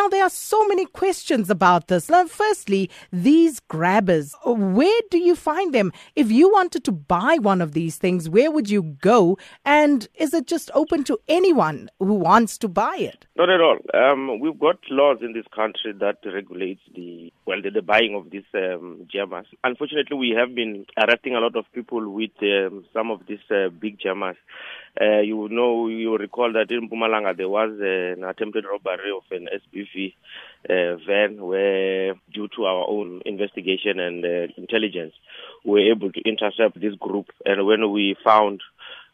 Now, there are so many questions about this. Now, firstly, these grabbers, where do you find them? If you wanted to buy one of these things, where would you go? And is it just open to anyone who wants to buy it? Not at all. Um, we've got laws in this country that regulates the well the, the buying of these um, jammers. Unfortunately, we have been arresting a lot of people with um, some of these uh, big jammers. Uh, you know, you recall that in Mpumalanga there was uh, an attempted robbery of an SBV uh, van where, due to our own investigation and uh, intelligence, we were able to intercept this group. And when we found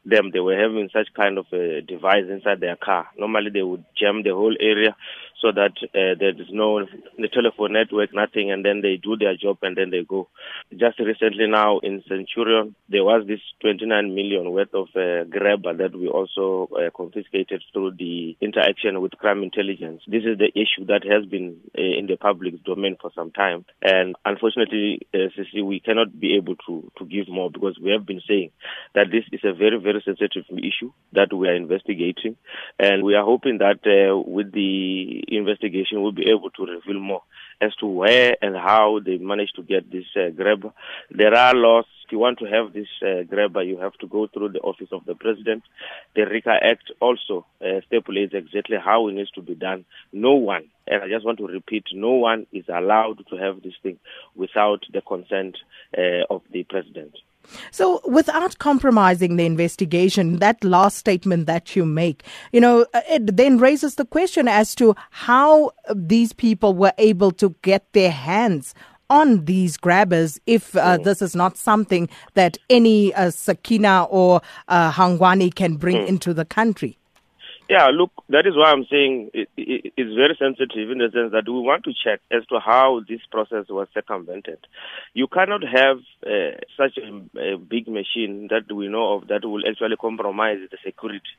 them, they were having such kind of a device inside their car. Normally, they would jam the whole area so that uh, there is no the telephone network, nothing, and then they do their job and then they go. Just recently now in Centurion, there was this 29 million worth of uh, grabber that we also uh, confiscated through the interaction with crime intelligence. This is the issue that has been uh, in the public domain for some time, and unfortunately, uh, we cannot be able to to give more because we have been saying that this is a very very sensitive issue that we are investigating, and we are hoping that uh, with the investigation will be able to reveal more as to where and how they managed to get this uh, grabber. There are laws. If you want to have this uh, grabber, you have to go through the office of the president. The RICA Act also uh, stipulates exactly how it needs to be done. No one, and I just want to repeat, no one is allowed to have this thing without the consent uh, of the president. So, without compromising the investigation, that last statement that you make, you know, uh, it then raises the question as to how these people were able to get their hands on these grabbers if uh, mm. this is not something that any uh, Sakina or uh, Hangwani can bring mm. into the country. Yeah, look, that is why I'm saying it, it, it's very sensitive in the sense that we want to check as to how this process was circumvented. You cannot have uh, such a, a, big machine that we know of that will actually compromise the security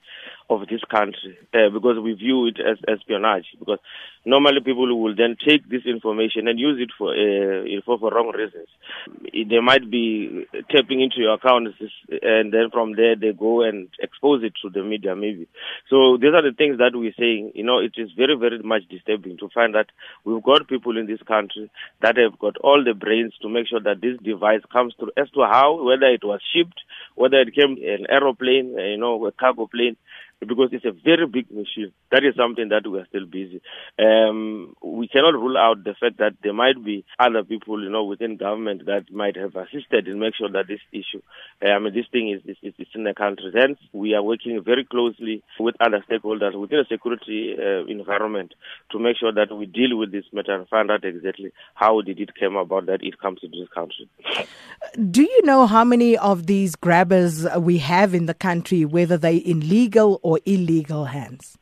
of this country uh, because we view it as espionage. Because normally people will then take this information and use it for uh, for, for wrong reasons. They might be tapping into your account and then from there they go and expose it to the media maybe. So these are the things that we're saying. You know, it is very, very much disturbing to find that we've got people in this country that have got all the brains to make sure that this device comes through as to how, whether it was shipped, whether it came an aeroplane, you know, a cargo plane because it's a very big machine. That is something that we are still busy. Um, we cannot rule out the fact that there might be other people, you know, within government that might have assisted in make sure that this issue, uh, I mean, this thing is, is, is in the country. Hence, we are working very closely with other stakeholders within the security uh, environment to make sure that we deal with this matter and find out exactly how did it come about that it comes into this country. Do you know how many of these grabbers we have in the country, whether they in legal or illegal hands?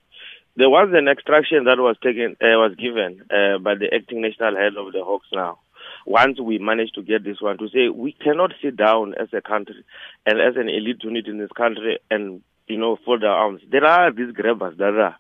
There was an extraction that was taken, uh, was given uh, by the acting national head of the Hawks now. Once we managed to get this one to say we cannot sit down as a country and as an elite unit in this country and you know fold our arms. There are these grabbers that are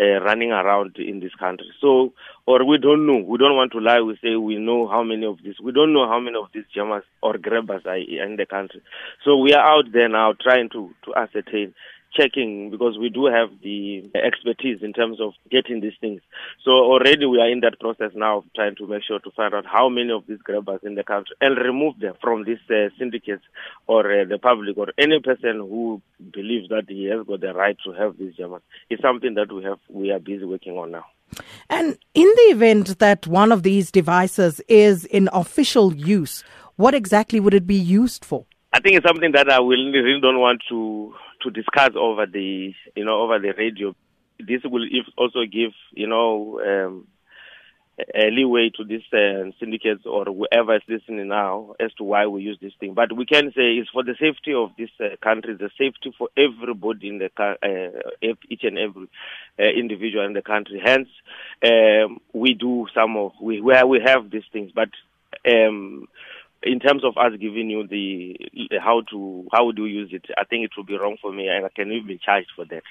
uh, running around in this country. So, or we don't know. We don't want to lie. We say we know how many of these. We don't know how many of these jammers or grabbers are in the country. So we are out there now trying to to ascertain checking because we do have the expertise in terms of getting these things. So already we are in that process now of trying to make sure to find out how many of these grabbers in the country and remove them from these uh, syndicates or uh, the public or any person who believes that he has got the right to have these jammers. It's something that we have we are busy working on now. And in the event that one of these devices is in official use, what exactly would it be used for? I think it's something that I will, really don't want to to discuss over the you know over the radio. This will also give you know um, a leeway to these uh, syndicates or whoever is listening now as to why we use this thing. But we can say it's for the safety of this uh, country, the safety for everybody in the uh, each and every uh, individual in the country. Hence, um, we do some of we where we have these things, but. Um, in terms of us giving you the how to how do you use it, I think it would be wrong for me, and I can even be charged for that.